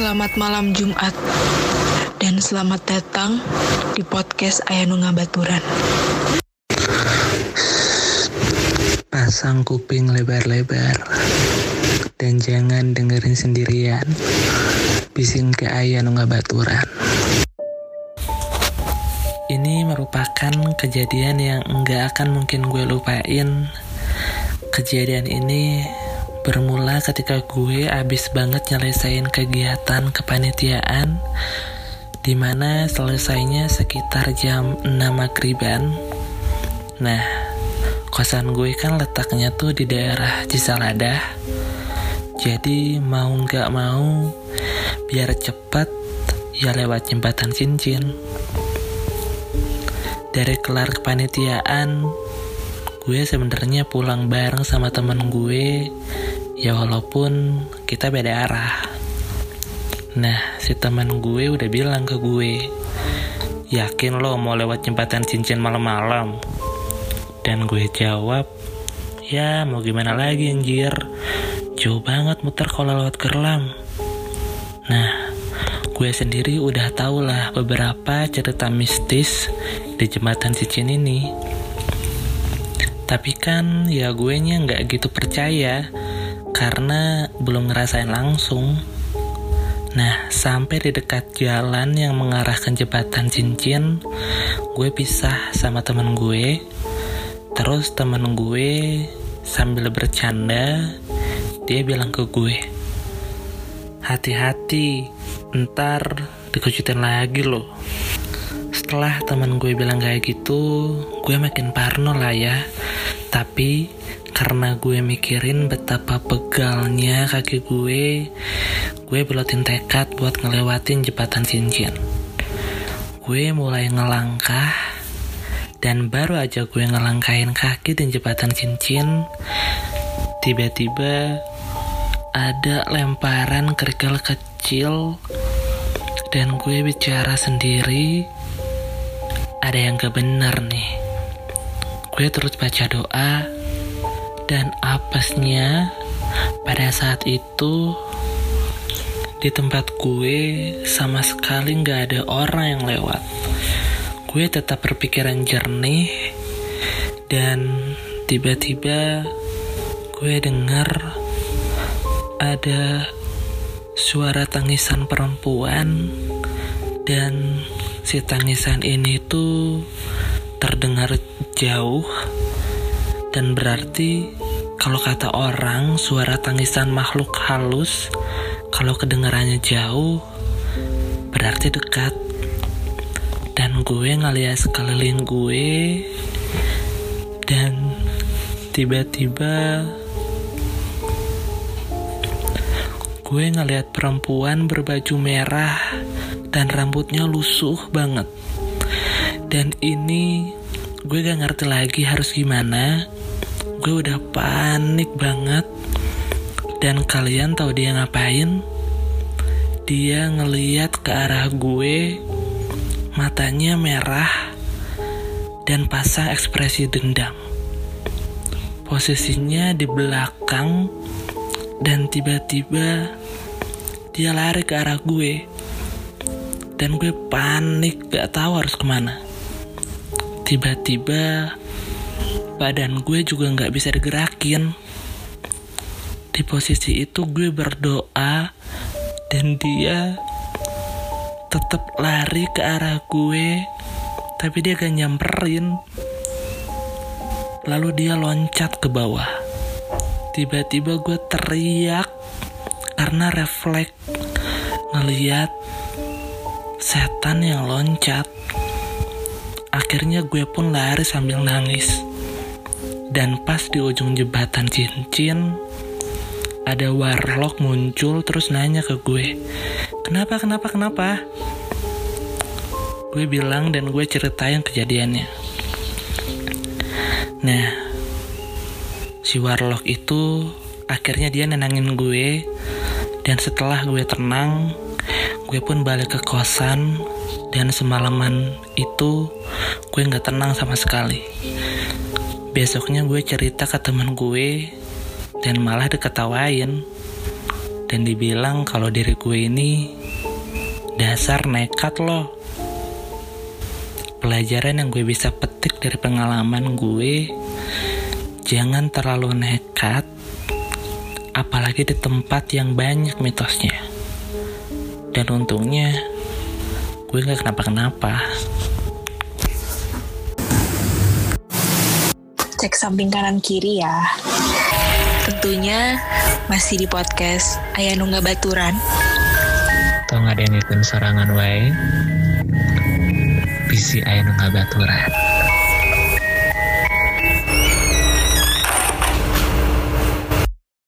Selamat malam Jumat dan selamat datang di podcast Ayanu Ngabaturan. Pasang kuping lebar-lebar dan jangan dengerin sendirian. Bising ke Ayanu Ngabaturan. Ini merupakan kejadian yang enggak akan mungkin gue lupain. Kejadian ini bermula ketika gue abis banget nyelesain kegiatan kepanitiaan di mana selesainya sekitar jam 6 maghriban. Nah, kosan gue kan letaknya tuh di daerah Cisaladah. Jadi mau nggak mau, biar cepet ya lewat jembatan cincin. Dari kelar kepanitiaan, gue sebenarnya pulang bareng sama temen gue, ya walaupun kita beda arah. Nah, si teman gue udah bilang ke gue, yakin lo mau lewat jembatan cincin malam-malam? Dan gue jawab, ya mau gimana lagi anjir, jauh banget muter kalau lewat gerlam. Nah, gue sendiri udah tau lah beberapa cerita mistis di jembatan cincin ini. Tapi kan ya gue nya nggak gitu percaya karena belum ngerasain langsung. Nah, sampai di dekat jalan yang mengarahkan jembatan cincin, gue pisah sama temen gue. Terus temen gue sambil bercanda, dia bilang ke gue, hati-hati, ntar dikejutin lagi loh. Setelah teman gue bilang kayak gitu, gue makin parno lah ya. Tapi karena gue mikirin betapa pegalnya kaki gue, gue belotin tekad buat ngelewatin jembatan cincin. Gue mulai ngelangkah, dan baru aja gue ngelangkahin kaki di jembatan cincin, tiba-tiba ada lemparan kerikil kecil dan gue bicara sendiri ada yang gak bener nih gue terus baca doa dan apesnya pada saat itu di tempat gue sama sekali gak ada orang yang lewat. Gue tetap berpikiran jernih dan tiba-tiba gue dengar ada suara tangisan perempuan dan si tangisan ini tuh terdengar jauh dan berarti kalau kata orang suara tangisan makhluk halus kalau kedengarannya jauh berarti dekat dan gue ngeliat sekeliling gue dan tiba-tiba gue ngeliat perempuan berbaju merah dan rambutnya lusuh banget. Dan ini gue gak ngerti lagi harus gimana. Gue udah panik banget. Dan kalian tahu dia ngapain? Dia ngeliat ke arah gue, matanya merah dan pasang ekspresi dendam. Posisinya di belakang dan tiba-tiba dia lari ke arah gue dan gue panik gak tahu harus ke mana tiba-tiba badan gue juga gak bisa digerakin di posisi itu gue berdoa dan dia tetap lari ke arah gue tapi dia gak nyamperin lalu dia loncat ke bawah tiba-tiba gue teriak karena refleks ngeliat setan yang loncat. Akhirnya gue pun lari sambil nangis. Dan pas di ujung jembatan cincin, ada warlock muncul terus nanya ke gue, kenapa, kenapa, kenapa? Gue bilang dan gue ceritain kejadiannya. Nah, si warlock itu akhirnya dia nenangin gue dan setelah gue tenang, gue pun balik ke kosan dan semalaman itu gue gak tenang sama sekali. Besoknya gue cerita ke temen gue dan malah diketawain. dan dibilang kalau diri gue ini dasar nekat loh. Pelajaran yang gue bisa petik dari pengalaman gue, jangan terlalu nekat, apalagi di tempat yang banyak mitosnya. Dan untungnya, gue gak kenapa-kenapa. Cek samping kanan kiri ya. Tentunya masih di podcast Ayah Nungga Baturan. Tong ada yang ikut serangan wae. Bisi aya nu ngabaturan.